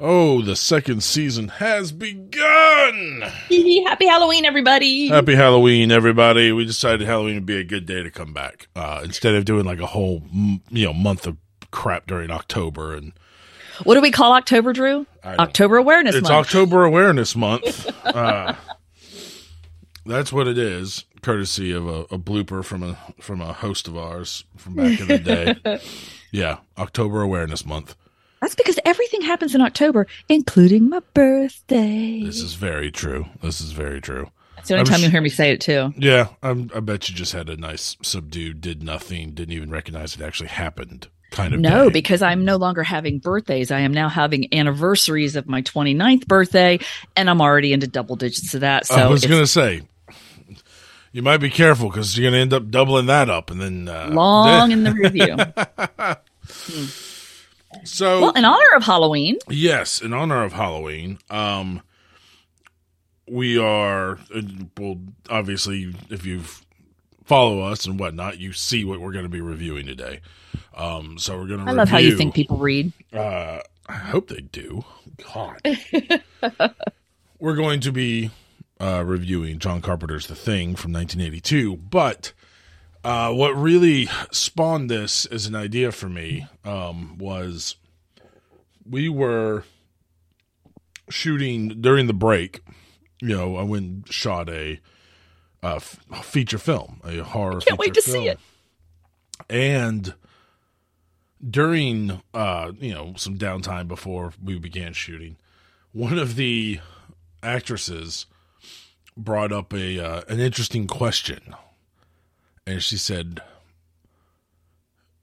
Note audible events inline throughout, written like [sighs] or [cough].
Oh, the second season has begun. Happy Halloween, everybody. Happy Halloween, everybody. We decided Halloween would be a good day to come back uh, instead of doing like a whole you know month of crap during October and what do we call October, Drew? October Awareness it's Month. October Awareness Month. [laughs] uh, that's what it is, courtesy of a, a blooper from a from a host of ours from back in the day. [laughs] yeah, October Awareness Month. That's because everything happens in October, including my birthday. This is very true. This is very true. It's the only I'm time sh- you hear me say it too. Yeah, I'm, I bet you just had a nice subdued, did nothing, didn't even recognize it actually happened kind of No, day. because I'm no longer having birthdays. I am now having anniversaries of my 29th birthday, and I'm already into double digits of that. So I was going to say, you might be careful because you're going to end up doubling that up, and then uh, long [laughs] in the review. [laughs] so well, in honor of Halloween, yes, in honor of Halloween, um, we are uh, well. Obviously, if you follow us and whatnot, you see what we're going to be reviewing today. Um, so we're going to. I love how you think people read. Uh, I hope they do. God. [laughs] We're going to be uh, reviewing John Carpenter's The Thing from 1982, but uh, what really spawned this as an idea for me um, was we were shooting during the break. You know, I went and shot a, uh f- feature film, a horror. Can't wait to see it. And during uh you know some downtime before we began shooting one of the actresses brought up a uh, an interesting question and she said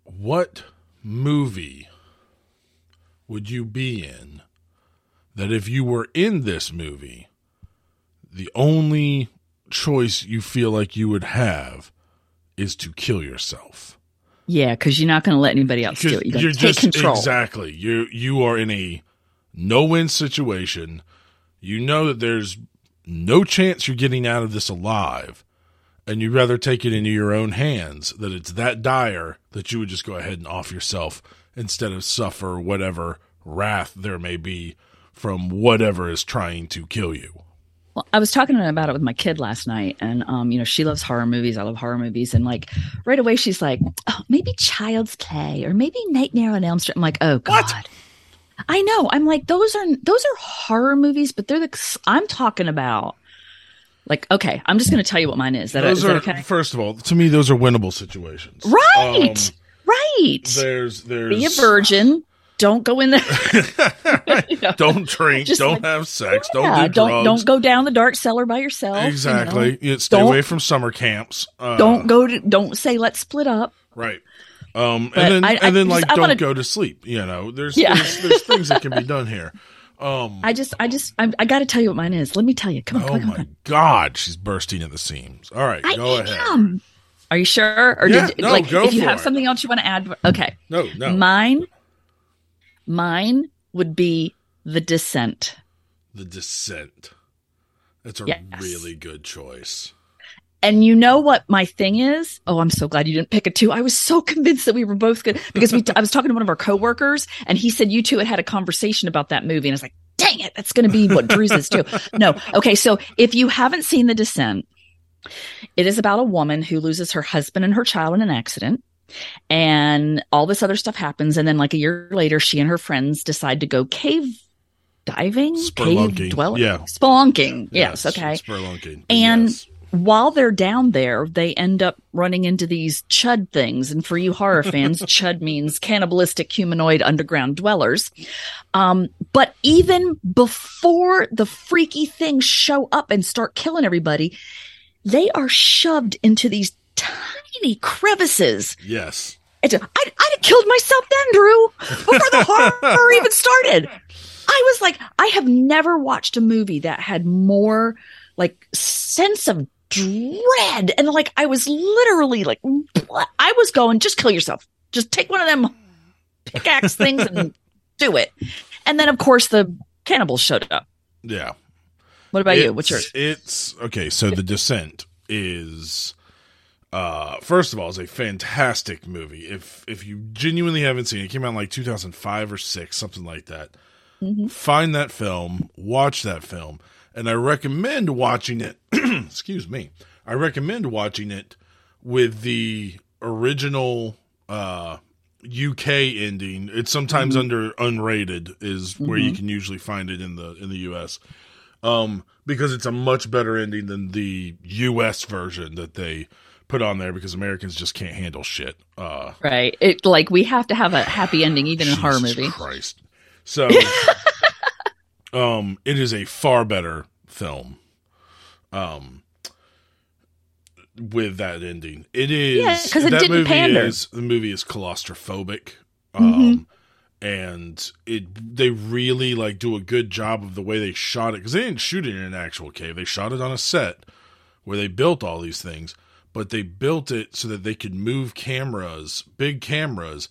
what movie would you be in that if you were in this movie the only choice you feel like you would have is to kill yourself Yeah, because you're not going to let anybody else do it. You got to take control. exactly. You you are in a no win situation. You know that there's no chance you're getting out of this alive, and you'd rather take it into your own hands. That it's that dire that you would just go ahead and off yourself instead of suffer whatever wrath there may be from whatever is trying to kill you. Well, I was talking about it with my kid last night, and um, you know, she loves horror movies. I love horror movies, and like right away, she's like, "Oh, maybe Child's Play or maybe Nightmare on Elm Street." I'm like, "Oh God." I know. I'm like, those are those are horror movies, but they're the. I'm talking about, like, okay, I'm just going to tell you what mine is. That, Those is are okay? first of all, to me, those are winnable situations. Right, Um, right. There's there's Be a virgin. Don't go in there. [laughs] [laughs] You know? don't drink, Just don't like- have sex, Yeah, don't do don't drugs. don't go down the dark cellar by yourself. you know? Exactly. You stay Don't- away from summer camps. Uh, Don't go to. Don't say let's split up. right. Um, and then I- I and then just- like I don't wanna- go to sleep. You know, there's Yeah. there's, there's things that can be [laughs] done here. Um, I just, I just, I, I got to tell you what mine is. Let me tell you. Come on, oh come on, my on. God, she's bursting at the seams. All right, I go ahead. am. Are you sure? Or Yeah, did no, like if you have it. something else you want to add? Okay, No, no. mine, mine would be the descent. the Descent. That's a Yes. really good choice. And you know what my thing is? Oh, I'm so glad you didn't pick a two. I was so convinced that we were both good because we. I was talking to one of our coworkers, and he said you two had had a conversation about that movie, and I was like, "Dang it, that's going to be what Drew's is too." [laughs] No, okay. So if you haven't seen The Descent, it is about a woman who loses her husband and her child in an accident, and all this other stuff happens, and then like a year later, she and her friends decide to go cave diving, Spelunking, cave dwelling, yeah. spelunking. Yes, okay Spelunking. And yes. While they're down there, they end up running into these chud things. And for you horror [laughs] fans, chud means cannibalistic humanoid underground dwellers. Um, but even before the freaky things show up and start killing everybody, they are shoved into these tiny crevices. yes. It's a, I, I'd have killed myself then, Drew, before the horror even started. I was like, I have never watched a movie that had more like sense of dread. And like, I was literally like? I was going, just kill yourself. Just take one of them pickaxe [laughs] things and do it. And then, of course, the cannibals showed up. Yeah. What about you? What's It's- yours? It's okay. So the Descent is, uh, first of all, is a fantastic movie. If if you genuinely haven't seen it, it came out in like 2005 or six, something like that. Mhm. find that film, watch that film, and I recommend watching it. [clears throat] excuse me. I recommend watching it with the original uh, UK ending. It's sometimes under unrated is where you can usually find it in the in the US. Um, because it's a much better ending than the US version that they put on there because Americans just can't handle shit. Uh Right. It like we have to have a happy ending even in a horror movie. Christ. So [laughs] um it is a far better film. Um with that ending. It is Yeah, 'cause it that didn't movie pander. Mm-hmm. is the movie is claustrophobic. Um and it they really like do a good job of the way they shot it because they didn't shoot it in an actual cave. They shot it on a set where they built all these things, but they built it so that they could move cameras, big cameras,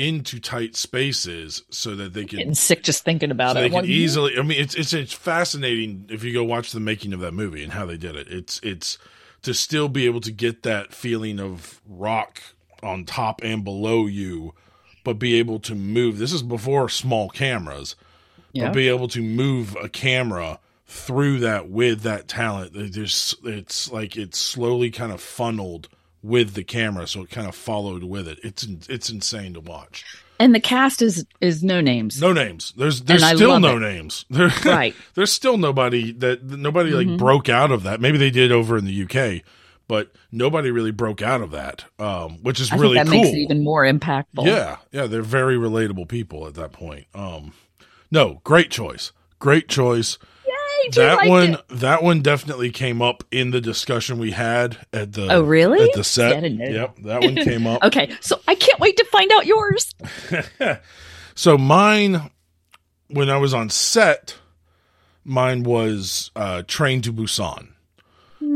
into tight spaces so that they can Getting sick just thinking about so it. they could easily. I mean, it's it's it's fascinating if you go watch the making of that movie and how they did it. It's it's to still be able to get that feeling of rock on top and below you, but be able to move. This is before small cameras, Yeah. but be able to move a camera through that with that talent. There's it's like it's slowly kind of funneled with the camera, so it kind of followed with it. It's it's insane to watch. and the cast is is no names. No names. There's there's And still no it. names. [laughs] There, Right. [laughs] there's still nobody that nobody like broke out of that. Maybe they did over in the UK, but nobody really broke out of that, um, which is I really that cool. makes it even more impactful. yeah, yeah, they're very relatable people at that point. Um, no, great choice, great choice. That liked one, it. that one definitely came up in the discussion we had at the. Oh, really? At the set. See, I didn't know Yep, that one came up. [laughs] Okay, so I can't wait to find out yours. [laughs] so mine, when I was on set, mine was uh, Train to Busan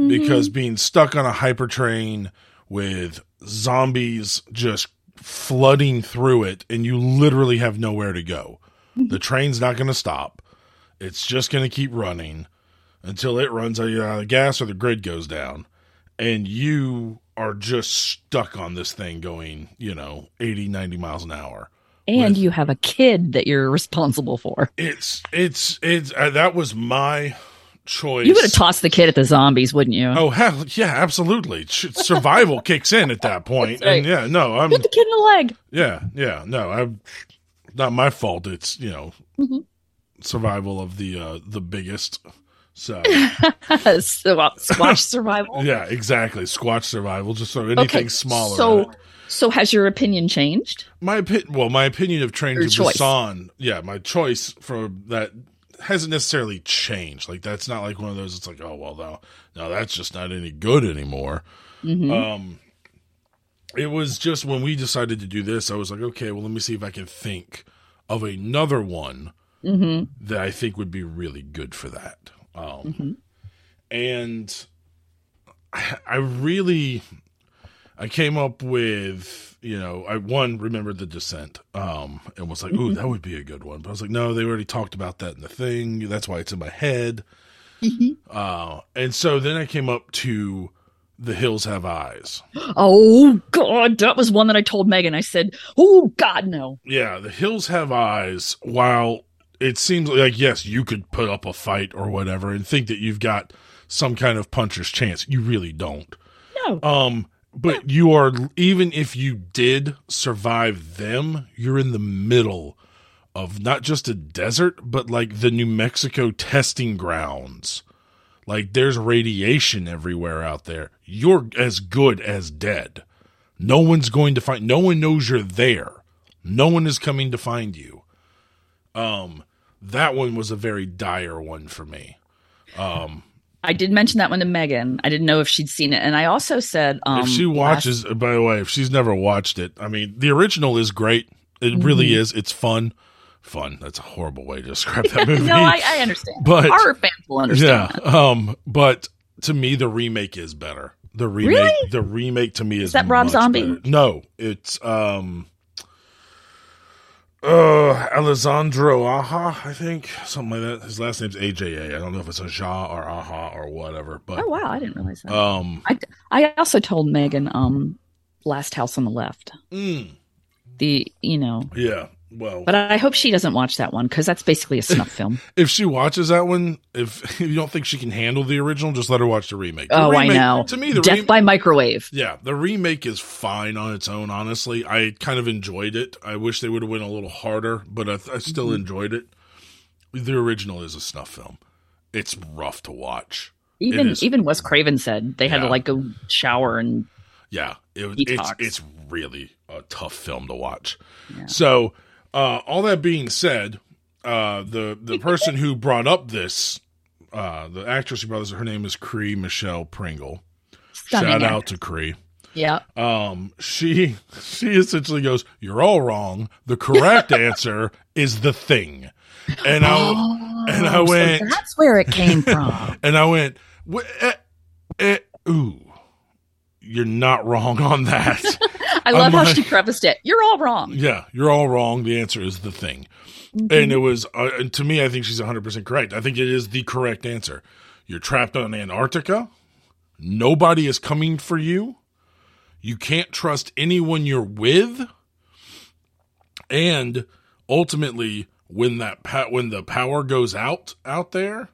because being stuck on a hyper train with zombies just flooding through it, and you literally have nowhere to go. [laughs] The train's not going to stop. It's just going to keep running until it runs out of gas or the grid goes down. And you are just stuck on this thing going, you know, 80, 90 miles an hour. And With- you have a kid that you're responsible for. It's, it's, it's, uh, that was my choice. You would have tossed the kid at the zombies, wouldn't you? Oh, hell, yeah, absolutely. Survival [laughs] kicks in at that point. Right. And yeah, no, I'm, Hit the kid in the leg. yeah, yeah, no, I'm not my fault. It's, you know, Mhm. Survival of the, uh, the biggest. So, [laughs] squash survival. [laughs] yeah, exactly. Squatch survival, just so anything Okay, smaller. so- So has your opinion changed? my opinion, well, my opinion of Train Your to choice. Busan, yeah, my choice for that hasn't necessarily changed. Like that's not like one of those. It's like, oh well, no, no, that's just not any good anymore. Mhm. Um, it was just when we decided to do this, I was like, okay, well, let me see if I can think of another one Mhm. that I think would be really good for that. Um, Mhm. and I I really, I came up with, you know, I one remembered the descent, um, and was like, ooh, that would be a good one. But I was like, no, they already talked about that in the thing. That's why it's in my head. Uh, and so then I came up to The Hills Have Eyes. Oh God, that was one that I told Megan. I said, "Oh God, no." Yeah, The Hills Have Eyes, while it seems like, yes, you could put up a fight or whatever and think that you've got some kind of puncher's chance. You really don't. No. Um, but you are, even if you did survive them, you're in the middle of not just a desert, but like the New Mexico testing grounds. Like there's radiation everywhere out there. You're as good as dead. No one's going to find, no one knows you're there. No one is coming to find you. Um, that one was a very dire one for me. Um, I did mention that one to Megan. I didn't know if she'd seen it, and I also said, um, if she last- watches, by the way, if she's never watched it, I mean, the original is great. It really Mm-hmm. is. It's fun. Fun. That's a horrible way to describe that [laughs] movie. no, I, I understand. But- horror fans will understand. yeah. that. Um, but to me, the remake is better. The remake, Really? the remake to me is, that Rob Zombie? better. No, it's um, uh, Alessandro Aja, I think something like that. His last name's AJA. I don't know if it's Aja or Aja or whatever, but Oh wow, I didn't realize that. um, I also told Megan, um, Last House on the Left. mm, The you know, yeah, Well, But I hope she doesn't watch that one because that's basically a snuff [laughs] film. if she watches that one, if, [laughs] if you don't think she can handle the original, just let her watch the remake. The Oh, I know. To me, the Death remake, by microwave. yeah, the remake is fine on its own. Honestly, I kind of enjoyed it. I wish they would have went a little harder, but I, I still Mm-hmm. enjoyed it. The original is a snuff film. It's rough to watch. Even even Wes Craven said they had Yeah. to like go shower and Yeah, it, it's it's really a tough film to watch. Yeah. So, uh, all that being said, uh, the the person who brought up this, uh, the actress who brought this, her name is Cree Michelle Pringle. stunning. Shout out to Cree. Yeah. Um, she she essentially goes, "You're all wrong. The correct [laughs] answer is the thing." And I and I Oh, so went that's where it came [laughs] from. and I went, eh, eh, "Ooh, you're not wrong on that." [laughs] I love I'm how like- she prefaced it. You're all wrong. Yeah, you're all wrong. The answer is the thing. And it was, uh, and to me, I think she's 100% correct. I think it is the correct answer. You're trapped on Antarctica. Nobody is coming for you. You can't trust anyone you're with. And ultimately, when that pa- when the power goes out out there,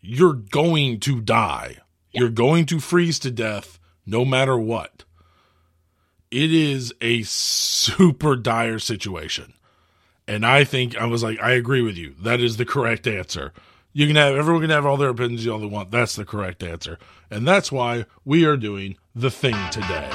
you're going to die. You're going to freeze to death no matter what it is a super dire situation. And I think I was like, I agree with you. That is the correct answer. You can have everyone can have all their opinions all they want. That's the correct answer. And that's why we are doing the thing today.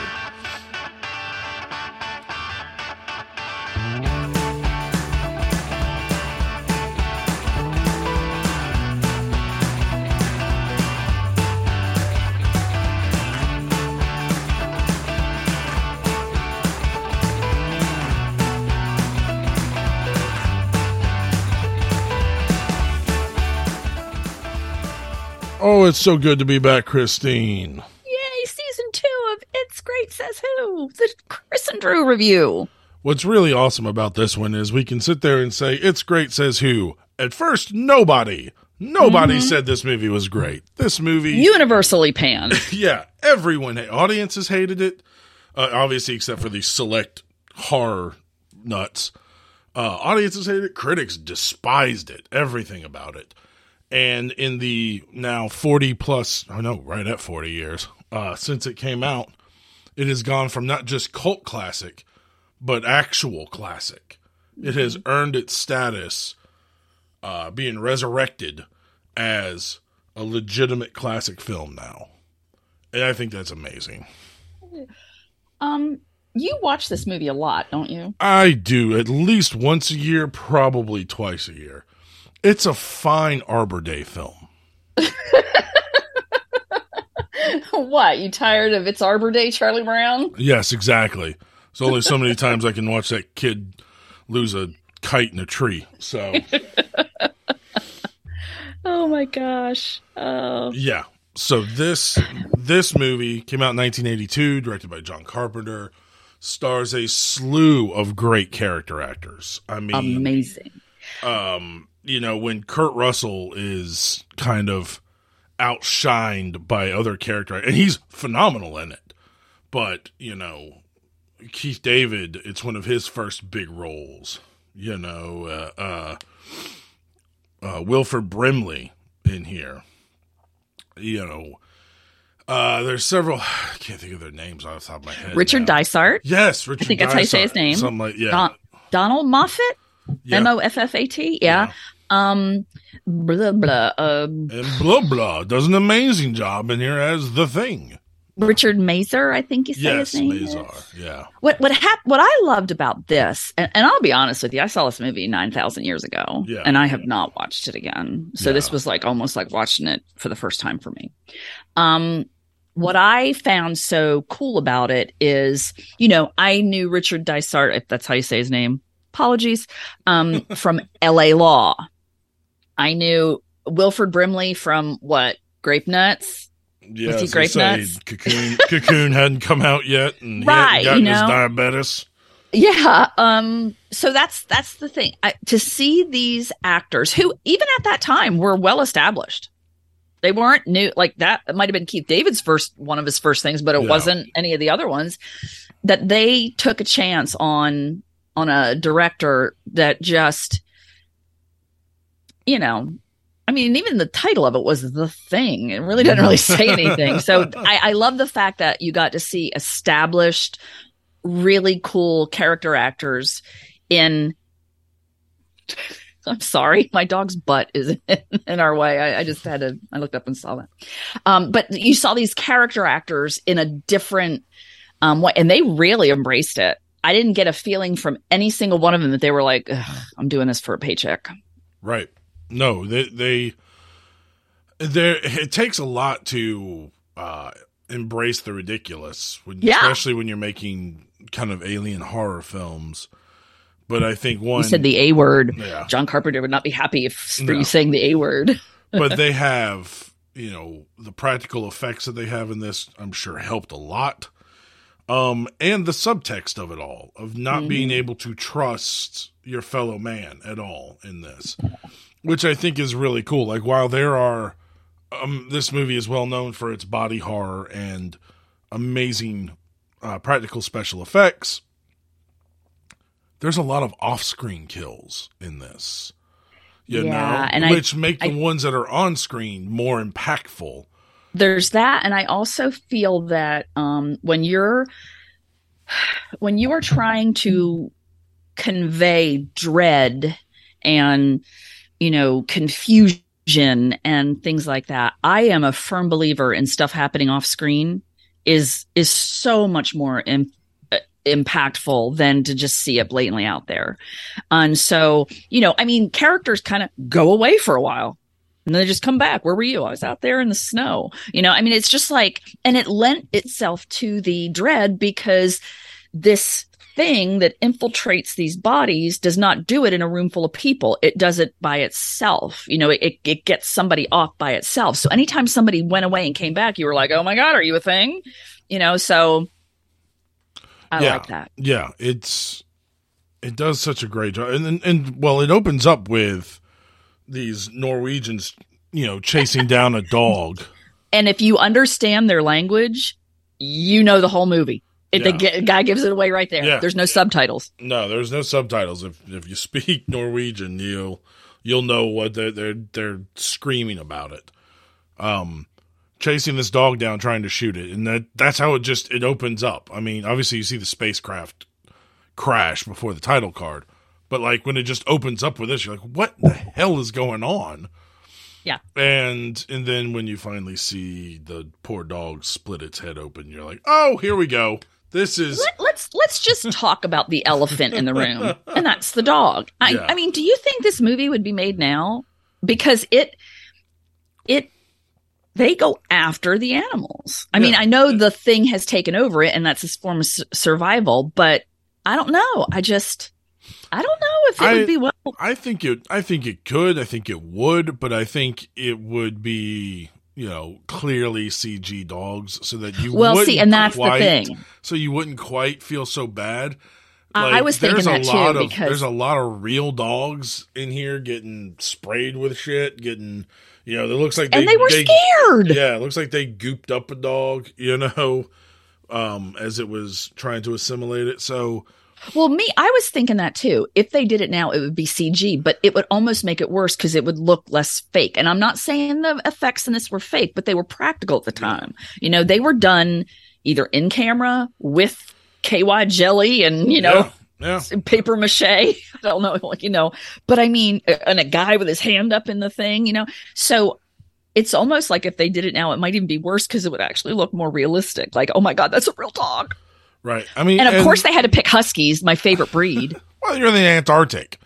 Oh, it's so good to be back, Christine. Yay, season two of It's Great Says Who, the Chris and Drew review. What's really awesome about this one is we can sit there and say, it's great, says who? At first, nobody. Nobody said this movie was great. This movie. Universally panned. [laughs] yeah, everyone, audiences hated it. Uh, obviously, except for the select horror nuts. Uh, audiences hated it. Critics despised it. Everything about it. And in the now 40 plus, I know, right at 40 years uh, since it came out, it has gone from not just cult classic, but actual classic. It has earned its status uh, being resurrected as a legitimate classic film now. And I think that's amazing. Um, you watch this movie a lot, don't you? I do at least once a year, probably twice a year. It's a fine Arbor Day film. [laughs] what? You tired of It's Arbor Day, Charlie Brown? Yes, exactly. There's only so many times I can watch that kid lose a kite in a tree. So, [laughs] Oh my gosh. Oh. yeah. So this this movie came out in 1982, directed by John Carpenter, stars a slew of great character actors. I mean, Amazing. um, you know, when Kurt Russell is kind of outshined by other character, and he's phenomenal in it. But you know, Keith David, it's one of his first big roles. You know, uh, uh, uh, Wilford Brimley in here. You know, uh, there's several. [sighs] I can't think of their names off the top of my head. Richard now. Dysart. Yes, Richard. think that's how you say his name. Something like yeah, Don- Donald Moffat. Yeah. M O F F A T. Yeah. Um. Blah blah. Um. And blah blah does an amazing job in here as the thing. Richard Masur. I think you say Yes, his name. Mazar. Yeah. What what hap- What I loved about this, and, and I'll be honest with you, I saw this movie nine thousand years ago, Yeah. and I have not watched it again. So this was like almost like watching it for the first time for me. Um, what I found so cool about it is, you know, I knew Richard Dysart, if that's how you say his name. Apologies. Um, [laughs] from L.A. Law. I knew Wilford Brimley from what Grape Nuts. Yeah. he grape nuts? Cocoon, Cocoon hadn't come out yet, and Right, you gotten his know? diabetes. Yeah. Um, so that's that's the thing. I, to see these actors who even at that time were well established. They weren't new like that might have been Keith David's first one of his first things, but it Yeah. wasn't any of the other ones. That they took a chance on on a director that just, you know, I mean, even the title of it was The Thing. It really doesn't really say [laughs] anything. So I, I love the fact that you got to see established, really cool character actors in. I'm sorry, my dog's butt is [laughs] in our way. I, I, just had to. I looked up and saw that. Um, but you saw these character actors in a different um, way, and they really embraced it. I didn't get a feeling from any single one of them that they were like, "I'm doing this for a paycheck." Right. No, they they there. It takes a lot to uh, embrace the ridiculous, when, Yeah. especially when you're making kind of alien horror films. But I think one You said the A word. yeah, John Carpenter would not be happy if for [laughs] No. you saying the A word. [laughs] but they have you know the practical effects that they have in this i'm sure helped a lot um and the subtext of it all of not being Mm-hmm. able to trust your fellow man at all in this which i think is really cool like while there are um this movie is well known for its body horror and amazing uh, practical special effects there's a lot of off-screen kills in this you Yeah, know and I- which make the I- ones that are on screen more impactful There's that, and I also feel that um, when you're when you are trying to convey dread and you know confusion and things like that, I am a firm believer in stuff happening off screen is is so much more im- uh, impactful than to just see it blatantly out there. And so, you know, I mean, characters kind of go away for a while. And then they just come back. Where were you? I was out there in the snow. You know, I mean, it's just like, and it lent itself to the dread because this thing that infiltrates these bodies does not do it in a room full of people. It does it by itself. You know, it, it gets somebody off by itself. So anytime somebody went away and came back, you were like, oh my God, are you a thing? You know, so I Yeah. like that. yeah it's it does such a great job and, and and well it opens up with these norwegians you know chasing down a dog [laughs] And if you understand their language, you know the whole movie. It, The Yeah. g- guy gives it away right there. Yeah. There's no subtitles. no there's no subtitles if if you speak [laughs] norwegian you'll you'll know what they're they're, they're screaming about it um chasing this dog down trying to shoot it and that that's how it just it opens up i mean obviously you see the spacecraft crash before the title card but like when it just opens up with this you're like what the hell is going on Yeah. and and then when you finally see the poor dog split its head open you're like oh here we go this is Let, let's let's just talk about the elephant in the room, [laughs] and that's the dog. I, Yeah. I mean, do you think this movie would be made now? Because it it they go after the animals. I mean, I know the thing has taken over it, and that's its form of survival. But I don't know. I just I don't know if it I- would be well. I think it. I think it could. I think it would, but I think it would be, you know, clearly CG dogs, so that you. Well, see, and that's quite- the thing. So you wouldn't quite feel so bad. I- I was thinking there's a that too, lot of because- there's a lot of real dogs in here getting sprayed with shit, getting you know, it looks like And they were scared. Yeah, it looks like they gooped up a dog, you know, [laughs] um, as it was trying to assimilate it. So Well, me, I was thinking that too. If they did it now, it would be CG, but it would almost make it worse because it would look less fake. And I'm not saying the effects in this were fake, but they were practical at the time. You know, they were done either in camera with KY jelly and, you know, yeah, yeah. paper mache. [laughs] I don't know, like, you know, but I mean, and a guy with his hand up in the thing, you know, so it's almost like if they did it now, it might even be worse because it would actually look more realistic. Like, oh my God, that's a real dog. Right. I mean, And of course, they had to pick huskies, my favorite breed. [laughs] Well, you're in the Antarctic.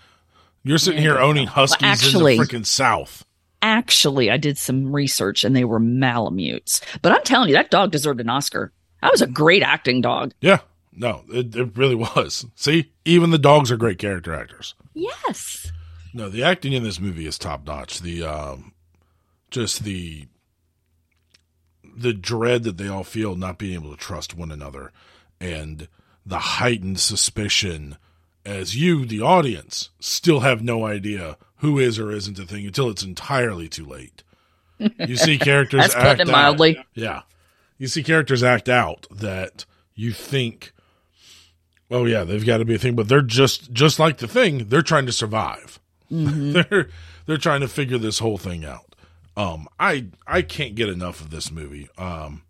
You're sitting Yeah, here owning huskies actually- in the freaking south. Actually, I did some research and they were Malamutes. But I'm telling you, that dog deserved an Oscar. That was a great acting dog. Yeah, no, it, it really was. See, even the dogs are great character actors. Yes. No, the acting in this movie is top notch. The um, just the the dread that they all feel not being able to trust one another, and the heightened suspicion as you, the audience, still have no idea who is or isn't a thing until it's entirely too late. You see [laughs] characters That's putting act it out- mildly. Yeah. You see characters act out that you think Oh yeah, they've got to be a thing, but they're just just like the thing. They're trying to survive. [laughs] they're they're trying to figure this whole thing out. Um, I I can't get enough of this movie. Um,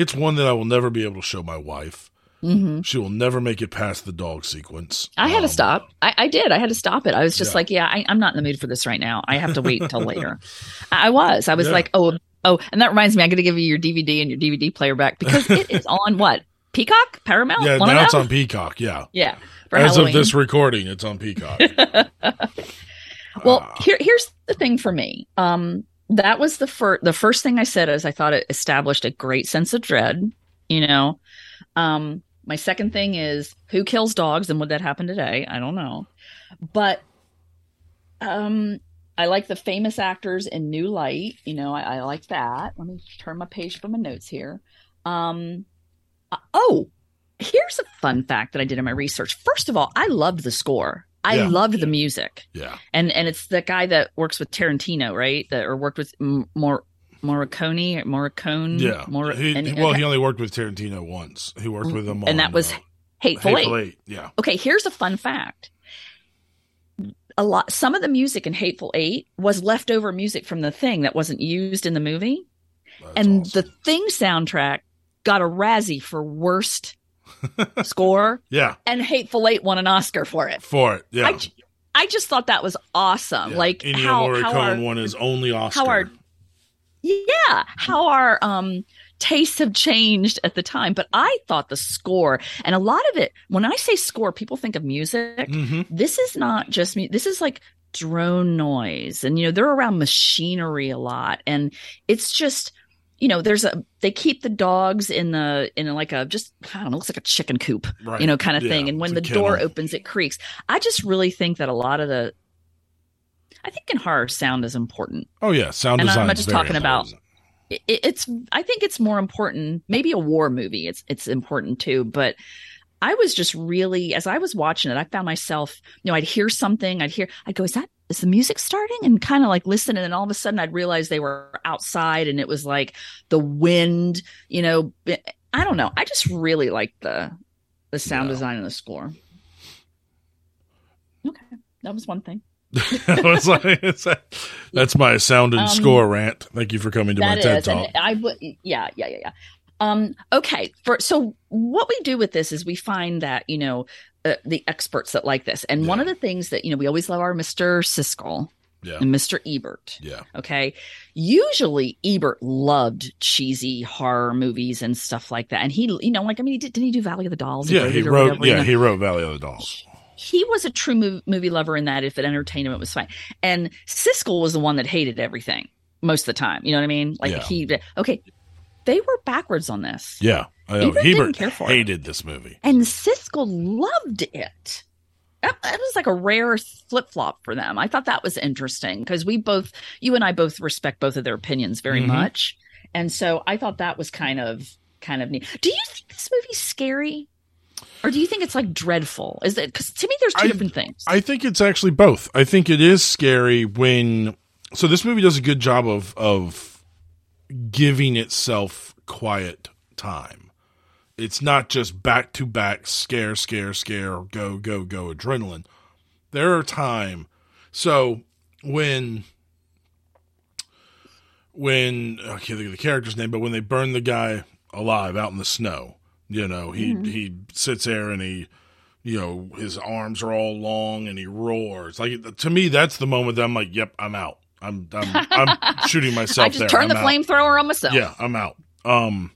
it's one that I will never be able to show my wife. She will never make it past the dog sequence. I had to Um, stop. I, I did. I had to stop it. I was just Yeah. like, yeah, I, I'm not in the mood for this right now. I have to wait until [laughs] later. I I was. I was Yeah. like, oh, oh, and that reminds me, I'm going to give you your DVD and your DVD player back because it is [laughs] on what Peacock, Paramount. Yeah, now it's on Peacock. Yeah, Yeah, as Halloween. of this recording, it's on Peacock. [laughs] Well, Ah. here here's the thing for me. Um, that was the first the first thing I said is I thought it established a great sense of dread. You know, um, my second thing is who kills dogs and would that happen today? I don't know, but um, I like the famous actors in New Light. You know, I, I like that. Let me turn my page for my notes here. Um, uh, oh, here's a fun fact that I did in my research. First of all, I loved the score. I Yeah. loved the music yeah, and and it's the guy that works with Tarantino, right? That or worked with M- Mor Morricone, Morricone, yeah. Mor- He- and, well, and- he only worked with Tarantino once. He worked with him, on, and that was uh, Hateful, Hateful Eight. Eight. Yeah, Okay, here's a fun fact. A lot, some of the music in Hateful Eight was leftover music from the thing that wasn't used in the movie, That's and awesome. the thing soundtrack got a Razzie for worst [laughs] score, yeah and Hateful Eight won an Oscar for it. for it. Yeah, I just thought that was awesome. yeah. Like Ennio how, Morricone how our, won his only Oscar. our- yeah how our um tastes have changed at the time but i thought the score and a lot of it when i say score people think of music hmm this is not just me this is like drone noise and you know they're around machinery a lot and it's just you know there's a they keep the dogs in the in like a just i don't know looks like a chicken coop Right. you know kind of Yeah, thing. And when the a door opens it creaks. I just really think that a lot of the i think in horror sound is important. Oh yeah, sound And I'm not is just talking about- it, it's i think it's more important maybe a war movie it's it's important too but i was just really as i was watching it i found myself you know i'd hear something i'd hear i'd go is that is the music starting and kind of like listen and then all of a sudden i'd realize they were outside and it was like the wind you know i don't know i just really liked the the sound design and the score okay that was one thing [laughs] like, that's my sound and Um, score rant. Thank you for coming to my TED is, talk. I would, yeah, yeah, yeah, yeah. Um, okay, for so what we do with this is we find that you know uh, the experts that like this, and one of the things that you know we always love our Mister Siskel yeah, and Mister Ebert. yeah, Okay, usually Ebert loved cheesy horror movies and stuff like that, and he, you know, like I mean, he did, didn't he do Valley of the Dolls? yeah. He wrote. whatever, you Yeah, know? he wrote Valley of the Dolls. he was a true movie lover in that if it entertained him, it was fine. And Siskel was the one that hated everything most of the time. You know what I mean? Like Yeah. he, okay, they were backwards on this. Yeah, I know. Ebert for it. hated this movie. And Siskel loved it. That, that was like a rare flip flop for them. I thought that was interesting because we both, you and I both respect both of their opinions very Mhm. much. And so I thought that was kind of, kind of neat. Do you think this movie's scary? Or do you think it's like dreadful? Is it, because to me, there's two I- different things. I think it's actually both. I think it is scary when so this movie does a good job of of giving itself quiet time. It's not just back to back scare, scare, scare, go, go, go adrenaline. There are time. So when when I can't think of the character's name, but when they burn the guy alive out in the snow, you know, he mm-hmm. he sits there and he you know, his arms are all long and he roars. Like to me, that's the moment that I'm like, "Yep, I'm out. I'm I'm, [laughs] I'm shooting myself I just there. turned I'm the flamethrower on myself. Yeah, I'm out. Um,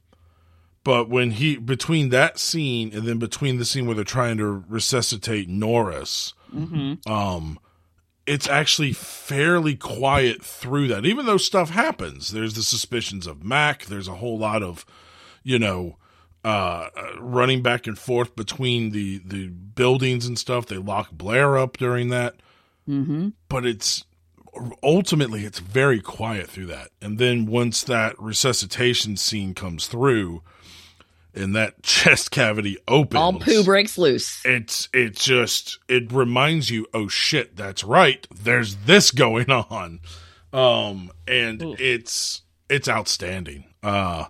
but when he between that scene and then between the scene where they're trying to resuscitate Norris, hmm um, it's actually fairly quiet through that. Even though stuff happens, there's the suspicions of Mac. There's a whole lot of, you know, uh, uh, running back and forth between the the buildings and stuff. They lock Blair up during that, hmm but it's ultimately it's very quiet through that. And then once that resuscitation scene comes through, and that [laughs] chest cavity opens, All poo breaks loose. it's it's just it reminds you oh shit that's right there's this going [laughs] on um and Oof. it's it's outstanding uh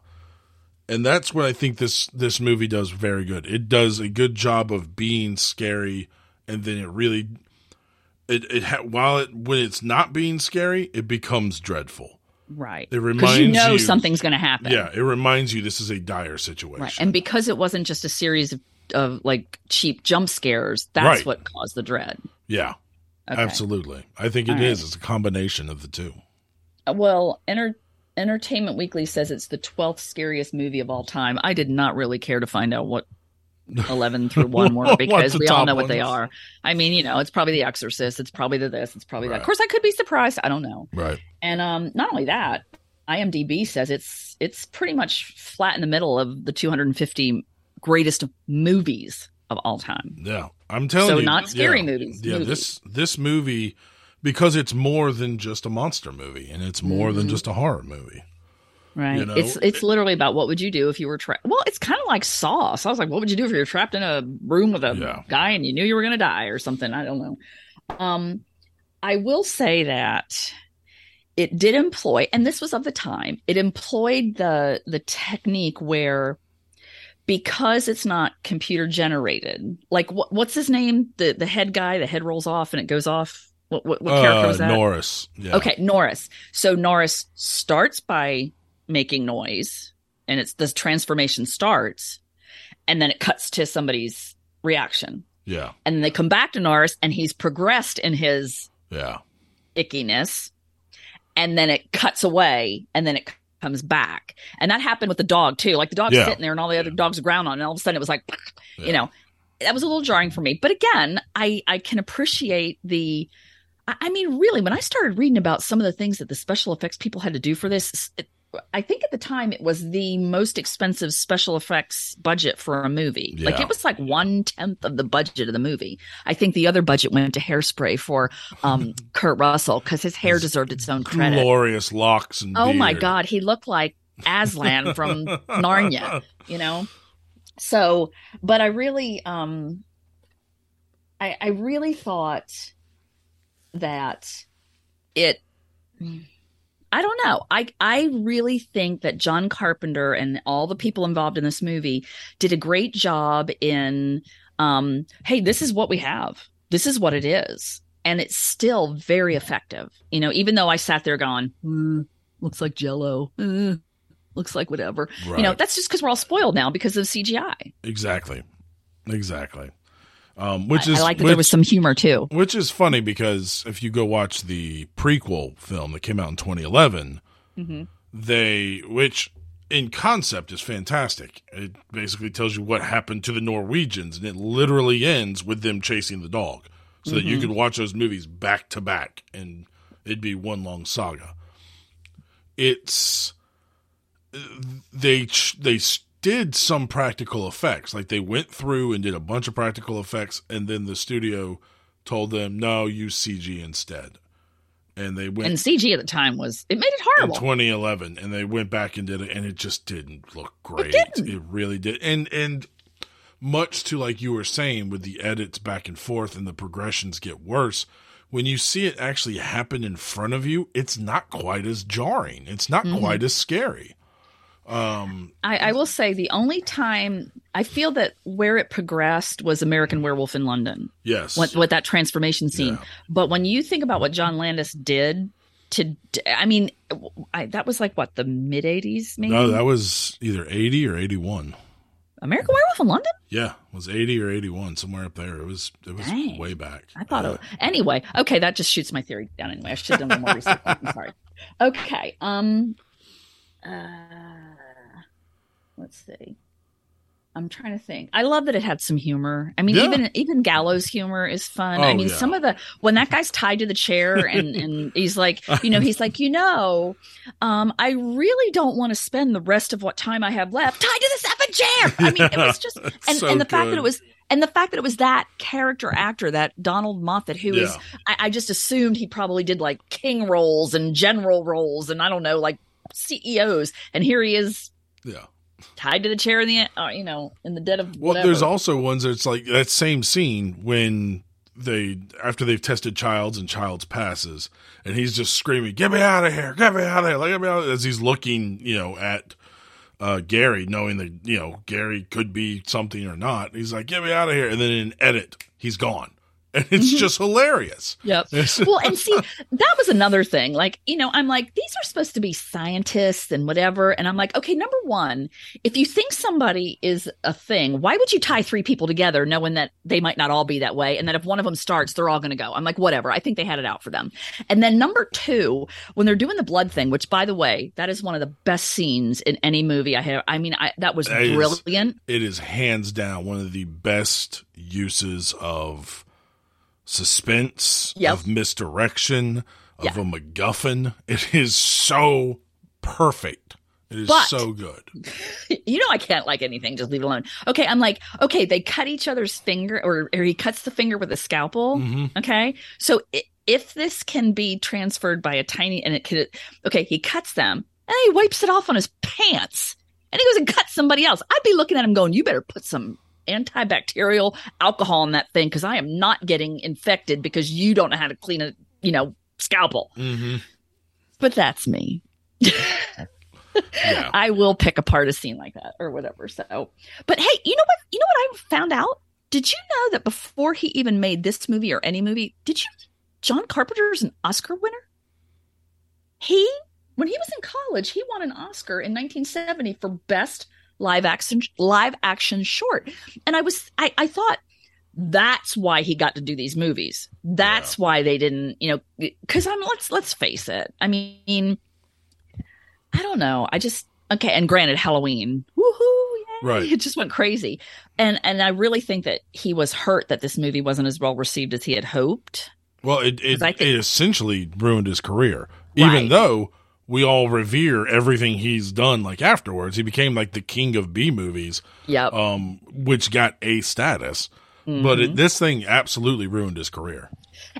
and that's what I think this this movie does very good. It does a good job of being scary, and then it really it it ha- while it when it's not being scary, it becomes dreadful. Right. It reminds you know you- something's going to happen. Yeah, it reminds you this is a dire situation. Right. And because it wasn't just a series of, of like cheap jump scares, that's Right. what caused the dread. yeah, Okay. absolutely. I think it All is. right. It's a combination of the two. Uh, Well, Enter- Entertainment Weekly says it's the 12th scariest movie of all time. I did not really care to find out what 11 through 1 [laughs] were because we all know what they are. I mean, you know, it's probably The Exorcist, it's probably the this, it's probably that. Of course, I could be surprised. I don't know. Right. And um, not only that, IMDb says it's it's pretty much flat in the middle of the 250 greatest movies of all time. Yeah, I'm telling So you. not scary yeah, movies, Yeah, movies. this this movie because it's more than just a monster movie, and it's more than Mhm. just a horror movie. Right. You know, it's it's literally about what would you do if you were trapped. Well, it's kind of like Saw. So I was like, what would you do if you were trapped in a room with a Yeah. guy and you knew you were going to die or something? I don't know. Um, I will say that it did employ, and this was of the time. It employed the the technique where because it's not computer generated, like what, what's his name? The the head guy, the head rolls off and it goes off. What what, what character Uh, was that? Norris. Yeah. Okay, Norris. So Norris starts by making noise, and it's the transformation starts, and then it cuts to somebody's reaction, Yeah. and then they come back to Norris, and he's progressed in his Yeah. ickiness, and then it cuts away, and then it comes back, and that happened with the dog too. Like the dog's Yeah. sitting there, and all the other dogs are ground on, and all of a sudden it was like, Yeah. you know, that was a little jarring for me. But again, I I can appreciate the. I I mean, really, when I started reading about some of the things that the special effects people had to do for this, it, I think at the time it was the most expensive special effects budget for a movie. Like it was like one tenth of the budget of the movie. I think the other budget went to hairspray for um, [laughs] Kurt Russell because his hair His deserved its own credit. Glorious locks and Oh my. God, he looked like Aslan from Narnia, you know? So, but I really, um, I, I really thought that it, I don't know. I, I really think that John Carpenter and all the people involved in this movie did a great job in, um, hey, this is what we have. This is what it is. And it's still very effective. You know, even though I sat there going, "Mm, looks like jello. Uh, looks like whatever. Right. You know, that's just because we're all spoiled now because of CGI. exactly. Exactly. Um, which I, is I like that which, there was some humor too. which is funny because if you go watch the prequel film that came out in 2011, Mm-hmm. they which in concept is fantastic. It basically tells you what happened to the Norwegians, and it literally ends with them chasing the dog, so that you Mhm. could watch those movies back to back, and it'd be one long saga. It's they they did some practical effects, like they went through and did a bunch of practical effects, and then the studio told them no, use CG instead, and they went And CG at the time was it made it in horrible. 2011 and they went back and did it and it just didn't look great It, didn't. it really did and and much to like you were saying with the edits back and forth and the progressions get worse when you see it actually happen in front of you it's not quite as jarring it's not Mhm. quite as scary um I, I will say the only time I feel that where it progressed was American Werewolf in London, yes with, with that transformation scene. Yeah. But when you think about what John Landis did to, I mean, I, that was like what the mid '80s, maybe. no that was either 80 or 81 American Werewolf in London. yeah it was 80 or 81 somewhere up there it was it was Dang. way back I thought Uh, it. Anyway, okay, that just shoots my theory down. Anyway, I should have done more research. I'm sorry. Okay. Um. Uh, let's see. I'm trying to think. I love that it had some humor. I mean, Yeah. even even gallows humor is fun. I Oh, mean, yeah. some of the when that guy's tied to the chair and and [laughs] he's like, you know, he's like, you know, um, I really don't want to spend the rest of what time I have left tied to this effing chair. I mean, it was [laughs] just and, So and the fact that it was and the fact that it was that character actor, that Donald Moffat, who is. I, I just assumed he probably did like king roles and general roles and I don't know, like CEOs. And here he is yeah tied to the chair in the, uh, you know, in the dead of whatever. Well, there's also ones that's like that same scene when they after they've tested Childs and Childs passes, and he's just screaming, "Get me out of here! Get me out of here! Like, Get me out!" As he's looking, you know, at uh, Gary, knowing that you know Gary could be something or not. He's like, "Get me out of here!" And then in edit, he's gone, and it's Mm-hmm. just hilarious. Yep. [laughs] well, and see, that was another thing. Like, you know, I'm like, these are supposed to be scientists and whatever. And I'm like, okay, number one, if you think somebody is a thing, why would you tie three people together knowing that they might not all be that way? And that if one of them starts, they're all going to go. I'm like, whatever. I think they had it out for them. And then number two, when they're doing the blood thing, which by the way, that is one of the best scenes in any movie I have. I mean, I, that was That is- brilliant. It is hands down one of the best uses of suspense, Yep. of misdirection, of Yeah. a MacGuffin. It is so perfect. It is But- so good. [laughs] you know I can't like anything, just leave it alone. Okay, I'm like, okay, they cut each other's finger or, or he cuts the finger with a scalpel. hmm Okay. So if this can be transferred by a tiny and it could okay, he cuts them and he wipes it off on his pants. And he goes and cuts somebody else. I'd be looking at him going, You better put some antibacterial alcohol in that thing because I am not getting infected because you don't know how to clean a you know scalpel. hmm But that's me. Yeah. [laughs] I will pick apart a scene like that or whatever. So, but hey, you know what? You know what I found out? Did you know that before he even made this movie or any movie, did you? John Carpenter is an Oscar winner. He, when he was in college, he won an Oscar in 1970 for best live action live action short. And I was, I, I thought that's why he got to do these movies. That's why they didn't, you know, because I'm let's let's face it. I mean, I don't know. I just okay. And granted, Halloween, woohoo, yay, Right. It just went crazy, and and I really think that he was hurt that this movie wasn't as well received as he had hoped. Well, it it, think- it essentially ruined his career, even though we all revere everything he's done. Like afterwards, he became like the king of B movies, Yep. um, which got A status. But Mm-hmm. it, this thing absolutely ruined his career.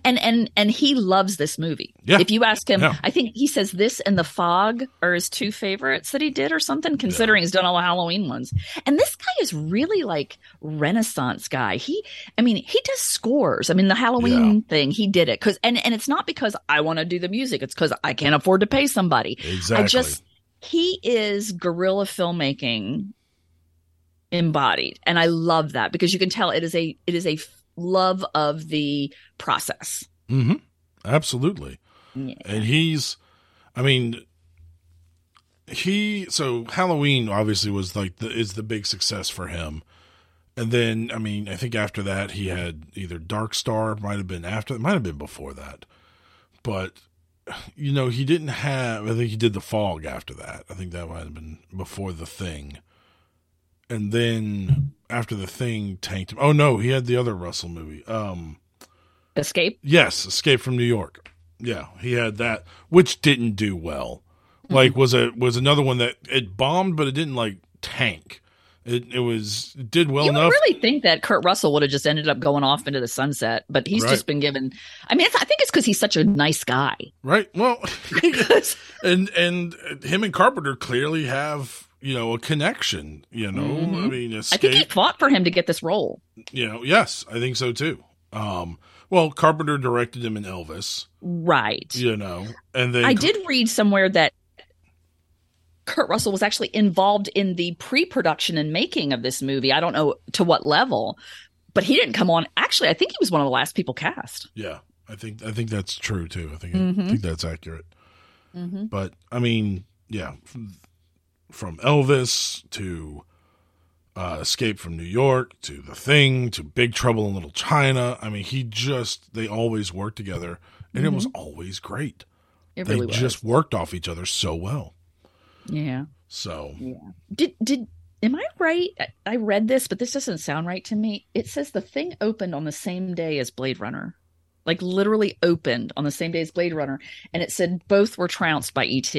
And and and he loves this movie. Yeah. If you ask him, Yeah. I think he says this and The Fog are his two favorites that he did or something. Considering he's done all the Halloween ones, and this guy is really like Renaissance guy. He, I mean, he does scores. I mean, the Halloween thing he did it because and and it's not because I want to do the music. It's because I can't afford to pay somebody. Exactly. I just he is guerrilla filmmaking embodied and I love that because you can tell it is a it is a love of the process. hmm Absolutely. Yeah. And he's, I mean, he, so Halloween obviously was like the, is the big success for him. And then, I mean, I think after that he had either Dark Star, might have been after, might have been before that. But, you know, he didn't have, I think he did The Fog after that. I think that might have been before The Thing. And then after The Thing tanked him. Oh, no, he had the other Russell movie. Um, Escape. Yes, Escape from New York. Yeah, he had that, which didn't do well. Like was a was another one that it bombed, but it didn't like tank. It it was it did well you enough. really think that Kurt Russell would have just ended up going off into the sunset, but he's Right. just been given. I mean, it's, I think it's because he's such a nice guy. Right. Well, [laughs] [laughs] and and him and Carpenter clearly have you know a connection. You know, Mhm. I mean, I Escape. think he fought for him to get this role. you know, yes, I think so too. Um, well, Carpenter directed him in Elvis. Right. You know, and then I did read somewhere that Kurt Russell was actually involved in the pre-production and making of this movie. I don't know to what level, but he didn't come on. Actually, I think he was one of the last people cast. Yeah, I think I think that's true too. I think I Mhm. think that's accurate. Mm-hmm. But I mean, yeah, from, Elvis to uh, Escape from New York to The Thing to Big Trouble in Little China. I mean, he just they always worked together, and it was always great. It they really just worked off each other so well. yeah. So yeah. Did did am I right? I read this, but this doesn't sound right to me. It says the thing opened on the same day as Blade Runner. Like literally opened on the same day as Blade Runner, and it said both were trounced by ET.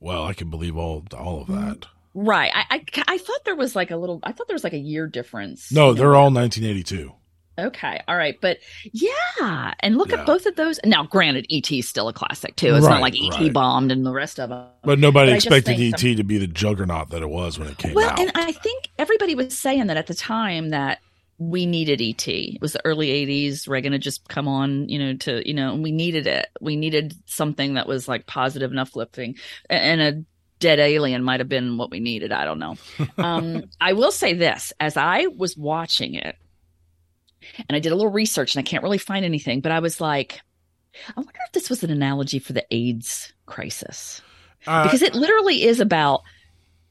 Well, I can believe all all of mm. that. Right. I, I I thought there was like a little. I thought there was like a year difference. No, they're all 1982. Okay, all right, but yeah, and look Yeah. at both of those. Now, granted, ET is still a classic too. It's Right, not like ET right. bombed and the rest of them. But nobody But expected ET some- to be the juggernaut that it was when it came Well, out. Well, and I think everybody was saying that at the time that we needed ET. It was the early '80s. Reagan had just come on, you know, to you know, and we needed it. We needed something that was like positive and uplifting, A- and a dead alien might have been what we needed. I don't know. [laughs] Um, I will say this: as I was watching it, and I did a little research, and I can't really find anything, but I was like, I wonder if this was an analogy for the AIDS crisis Uh, because it literally is about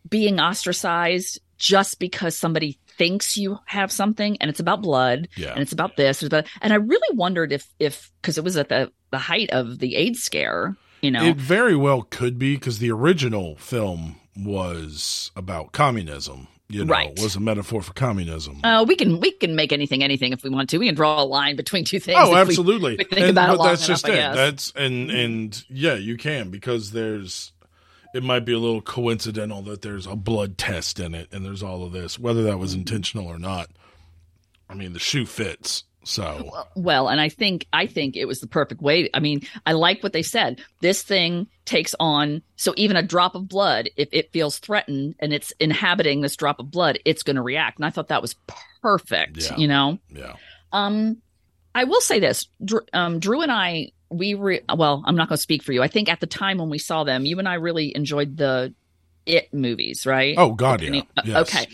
being ostracized just because somebody thinks you have something and it's about blood yeah. and it's about this it's about, and i really wondered if if because it was at the the height of the aids scare you know It very well could be because the original film was about communism. You know, Right. was a metaphor for communism. uh, we can we can make anything anything if we want to we can draw a line between two things oh, if we- absolutely. we think And- about it but long that's just enough, I it. That's and and yeah, you can because there's. It might be a little coincidental that there's a blood test in it, and there's all of this, whether that was intentional or not. I mean, the shoe fits, so well and i think i think it was the perfect way i mean i like what they said this thing takes on so even a drop of blood if it feels threatened and it's inhabiting this drop of blood it's going to react and i thought that was perfect Yeah. you know yeah. um i will say this drew, um, drew and i we re- well i'm not going to speak for you i think at the time when we saw them you and i really enjoyed the it movies right Oh God, yeah. uh, Yes. Okay.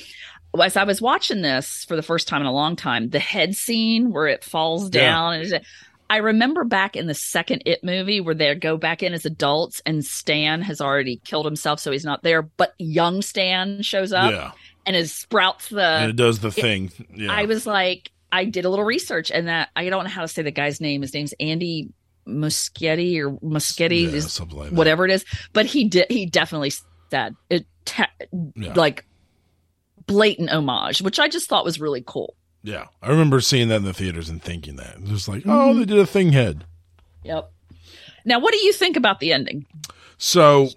As I was watching this for the first time in a long time, the head scene where it falls Yeah. down, and I remember back in the second It movie where they go back in as adults and Stan has already killed himself, so he's not there, but young Stan shows up Yeah, and is sprouts the. and it does the thing. Yeah, I was like, I did a little research, and that I don't know how to say the guy's name. His name's Andy Muschietti or Muschietti, yeah, is like whatever it is, but he did. He definitely said it. Te- Yeah. like blatant homage, which I just thought was really cool. Yeah, I remember seeing that in the theaters and thinking that just like, oh, they did a thing head. Yep. Now, what do you think about the ending? So,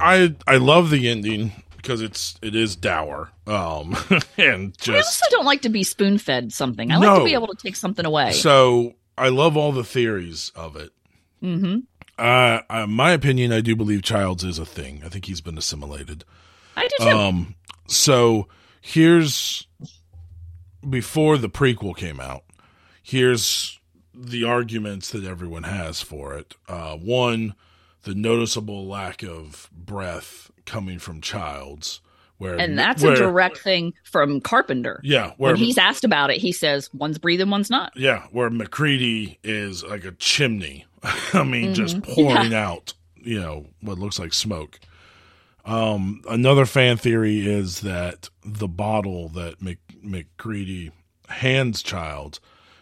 I I love the ending because it's it is dour, um, [laughs] and just I also don't like to be spoon fed something. I like to be able to take something away. so I love all the theories of it. hmm Uh, uh, my opinion, I do believe Childs is a thing. I think he's been assimilated. I do too. Um, so here's before the prequel came out. Here's the arguments that everyone has for it. Uh, one, the noticeable lack of breath coming from Childs, where and that's where, a direct thing from Carpenter. yeah, where When he's asked about it, he says one's breathing, one's not. yeah, where MacReady is like a chimney. [laughs] I mean, just Mhm. pouring out, you know, what looks like smoke. Um, another fan theory is that the bottle that Mc, MacReady hands Child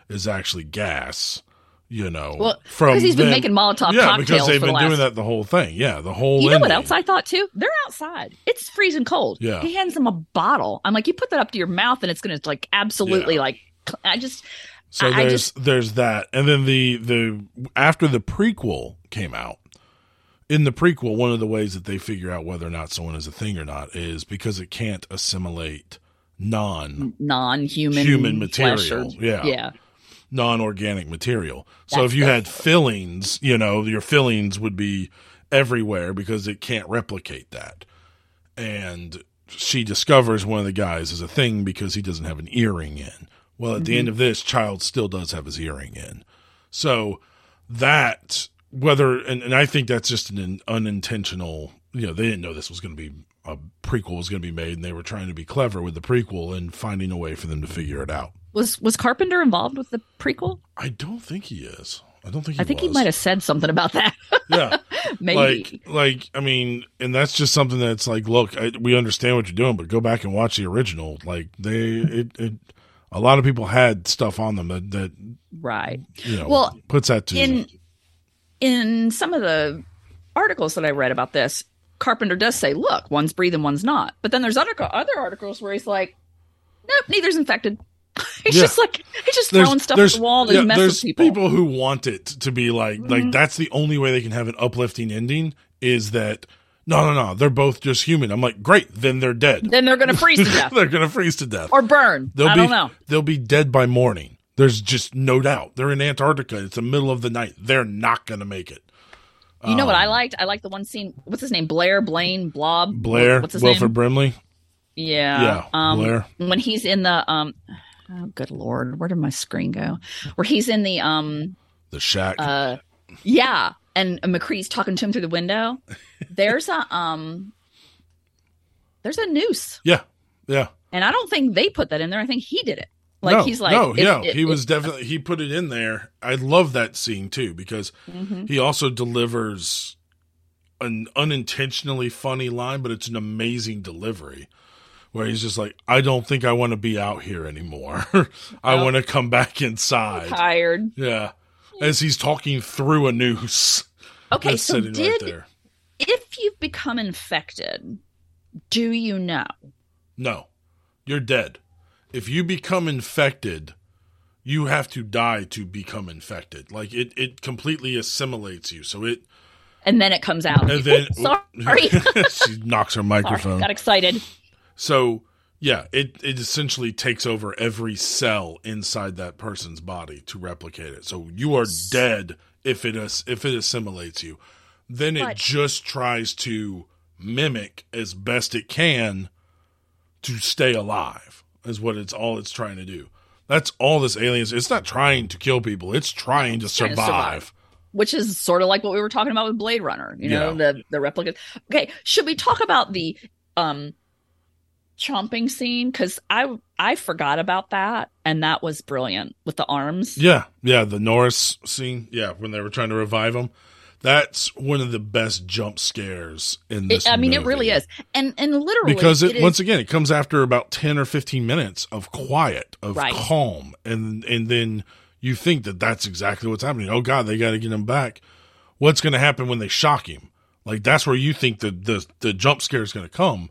is actually gas. You know, Well, from because he's been making Molotov yeah, cocktails because they've for been the last. doing that the whole thing. Yeah, the whole. You know what else I thought too? They're outside. It's freezing cold. Yeah. He hands them a bottle. I'm like, you put that up to your mouth, and it's going to like absolutely Yeah. like. I just So I- I there's just- there's that, and then the the after the prequel came out, in the prequel, one of the ways that they figure out whether or not someone is a thing or not is because it can't assimilate non non-human Human material. or- Yeah. yeah. Non organic material. So if you had fillings, you know, your fillings would be everywhere because it can't replicate that. And she discovers one of the guys is a thing because he doesn't have an earring in. Well, at the Mm-hmm. end of this, Child still does have his earring in. So that whether and, and I think that's just an unintentional. You know, they didn't know this was going to be a prequel was going to be made, and they were trying to be clever with the prequel and finding a way for them to figure it out. Was was Carpenter involved with the prequel? I don't think he is. I don't think he I think he might have said something about that. [laughs] Yeah, Maybe. like, like I mean, and that's just something that's like, look, I, we understand what you're doing, but go back and watch the original. Like they, it, it, a lot of people had stuff on them that that right. you know Well, puts that to In in some of the articles that I read about this, Carpenter does say, "Look, one's breathing, one's not." But then there's other other articles where he's like, "Nope, neither's infected." [laughs] he's Yeah. just like he's just throwing stuff at the wall to yeah, mess there's with people. who want it to be like Mhm. like that's the only way they can have an uplifting ending is that no no no they're both just human. I'm like great then they're dead. Then they're going to freeze to death [laughs] they're gonna freeze to death. or burn. They'll I be don't know. they'll be dead by morning. There's just no doubt. They're in Antarctica. It's the middle of the night. They're not gonna make it. You know what I Um, liked? I liked the one scene. What's his name? Blair, Blaine, Blob. Blair, What's his Wilford name? Brimley. Yeah. Yeah, Um, Blair. When he's in the um, oh good lord, where did my screen go? Where he's in the um, The shack. uh, yeah, and McCree's talking to him through the window. There's a um, there's a noose. Yeah, yeah. And I don't think they put that in there. I think he did it. Like no, he's like, no, it- yeah, it- he it- was definitely he put it in there. I love that scene too because Mhm. he also delivers an unintentionally funny line, but it's an amazing delivery. Where he's just like, I don't think I want to be out here anymore. [laughs] I Oh. want to come back inside. tired. Yeah. As he's talking through a noose [laughs] Okay, so did right there. if you've become infected, do you know? No, you're dead. If you become infected, you have to die to become infected. Like it, it completely assimilates you. So it, And then it comes out. and then [laughs] sorry, she knocks her sorry, microphone. got excited. So yeah, it it essentially takes over every cell inside that person's body to replicate it. So you are dead if it is if it assimilates you. Then it But- just tries to mimic as best it can to stay alive. Is what it's all it's trying to do. That's all this aliens. It's not trying to kill people. It's trying to trying to survive. Which is sort of like what we were talking about with Blade Runner, you know, Yeah. the the replicas. Okay, should we talk about the um chomping scene? Because I I forgot about that, and that was brilliant with the arms. Yeah, yeah, the Norris scene. Yeah, when they were trying to revive him. That's one of the best jump scares in this. It- I mean, it really is, and and literally because it, is- once again it comes after about 10 or 15 minutes of quiet of Right. calm and and then you think that that's exactly what's happening oh god they got to get him back what's going to happen when they shock him like that's where you think the the, the jump scare is going to come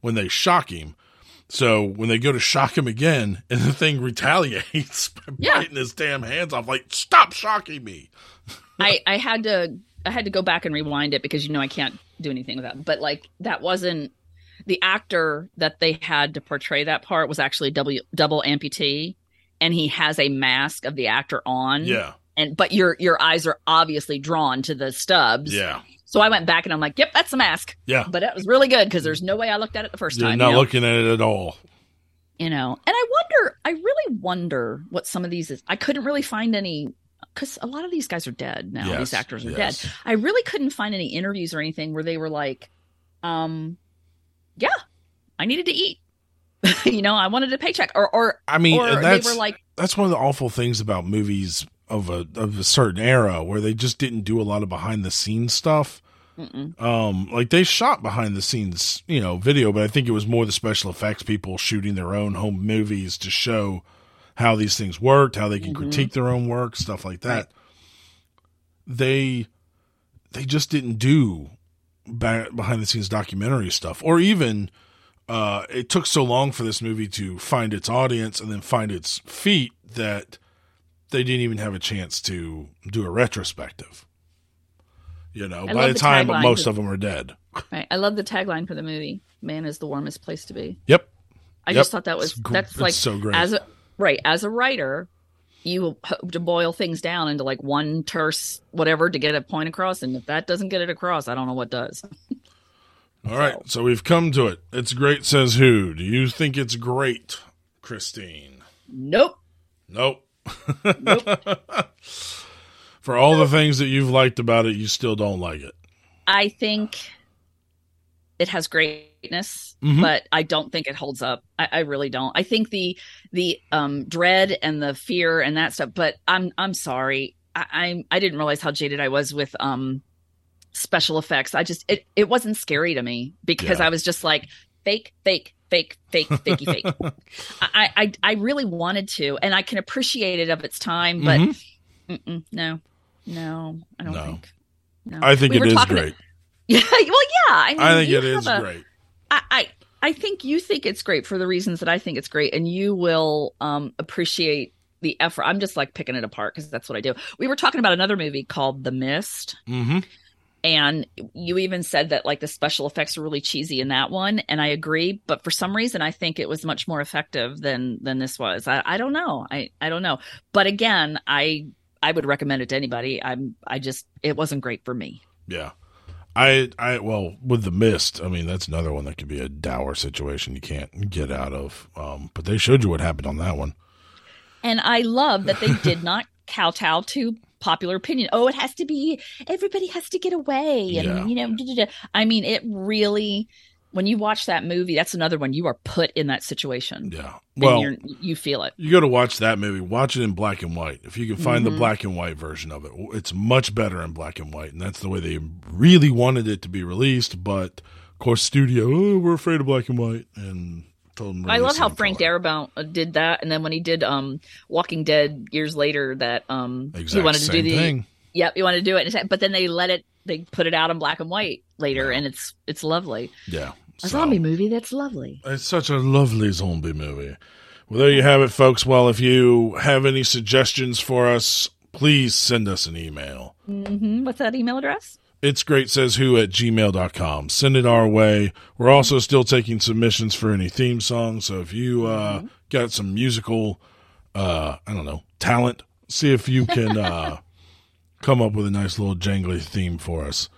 when they shock him so when they go to shock him again [laughs] and the thing retaliates [laughs] by Yeah. biting his damn hands off like stop shocking me [laughs] I I had to I had to go back and rewind it because you know I can't do anything with that. But like that wasn't the actor that they had to portray that part was actually double double amputee, and he has a mask of the actor on. yeah And but your your eyes are obviously drawn to the stubs. yeah So I went back and I'm like, yep, that's the mask. yeah But it was really good because there's no way I looked at it the 1st you're time. not you know? looking at it at all you know and i wonder i really wonder what some of these is i couldn't really find any because a lot of these guys are dead now Yes, these actors are yes. dead i really couldn't find any interviews or anything where they were like um yeah i needed to eat [laughs] you know i wanted a paycheck or or i mean or they were like that's one of the awful things about movies of a of a certain era where they just didn't do a lot of behind the scenes stuff. mm-mm. Um, like they shot behind the scenes, you know, video, but I think it was more the special effects people shooting their own home movies to show how these things worked, how they can Mhm. critique their own work, stuff like that. Right. They they just didn't do behind the scenes documentary stuff, or even uh, it took so long for this movie to find its audience and then find its feet that they didn't even have a chance to do a retrospective. You know, I by the the time most 'cause- of them are dead. right. i love the tagline for the movie man is the warmest place to be Yep. i Yep. just thought that was It's that's it's like so great. as a right as a writer you hope to boil things down into like one terse whatever to get a point across and if that doesn't get it across i don't know what does [laughs] All right, so we've come to it. It's great, says who? Do you think it's great, Christine? nope Nope. Nope. [laughs] For all the things that you've liked about it, you still don't like it. i think it has greatness Mhm. but i don't think it holds up I, I really don't i think the the um dread and the fear and that stuff but i'm i'm sorry i i'm i didn't realize how jaded i was with um special effects i just it, it wasn't scary to me because Yeah. i was just like fake fake fake fake fakey fake [laughs] I, I i really wanted to and i can appreciate it of its time but Mhm. mm-mm, no no i don't No. think no I think We it is great. [laughs] yeah well yeah i mean I think it is a- great. I, I I think you think it's great for the reasons that I think it's great, and you will um, appreciate the effort. I'm just like picking it apart because that's what I do. We were talking about another movie called The Mist, hmm and you even said that like the special effects are really cheesy in that one, and I agree. But for some reason, I think it was much more effective than than this was. I, I don't know. I I don't know. But again, I I would recommend it to anybody. I'm I just it wasn't great for me. Yeah. I, I, well, with the mist, I mean, that's another one that could be a dour situation you can't get out of. Um, but they showed you what happened on that one. And I love that they did not [laughs] kowtow to popular opinion. Oh, it has to be everybody has to get away, and Yeah. you know, da, da, da. I mean, it really when you watch that movie, that's another one you are put in that situation. Yeah. Well, you're, you feel it. you go to watch that movie, watch it in black and white. If you can find the Mhm. black and white version of it, it's much better in black and white. And that's the way they really wanted it to be released. But of course, studio, oh, we're afraid of black and white. And. I love how Frank color. Darabont uh, did that, and then when he did um Walking Dead years later, that um he wanted to do the thing. yep he wanted to do it, but then they let it they put it out in black and white later, Yeah. and it's it's lovely. Yeah. A So- zombie movie that's lovely. It's such a lovely zombie movie. Well, there you have it, folks. Well, if you have any suggestions for us, please send us an email. hmm What's that email address? It's great says who at gmail.com. Send it our way. We're also still taking submissions for any theme songs. So if you uh, got some musical, uh, I don't know, talent, see if you can [laughs] uh, come up with a nice little jangly theme for us.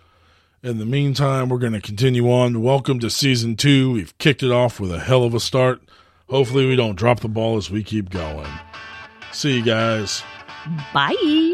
In the meantime, we're going to continue on. Welcome to season two. We've kicked it off with a hell of a start. Hopefully, we don't drop the ball as we keep going. See you guys. Bye.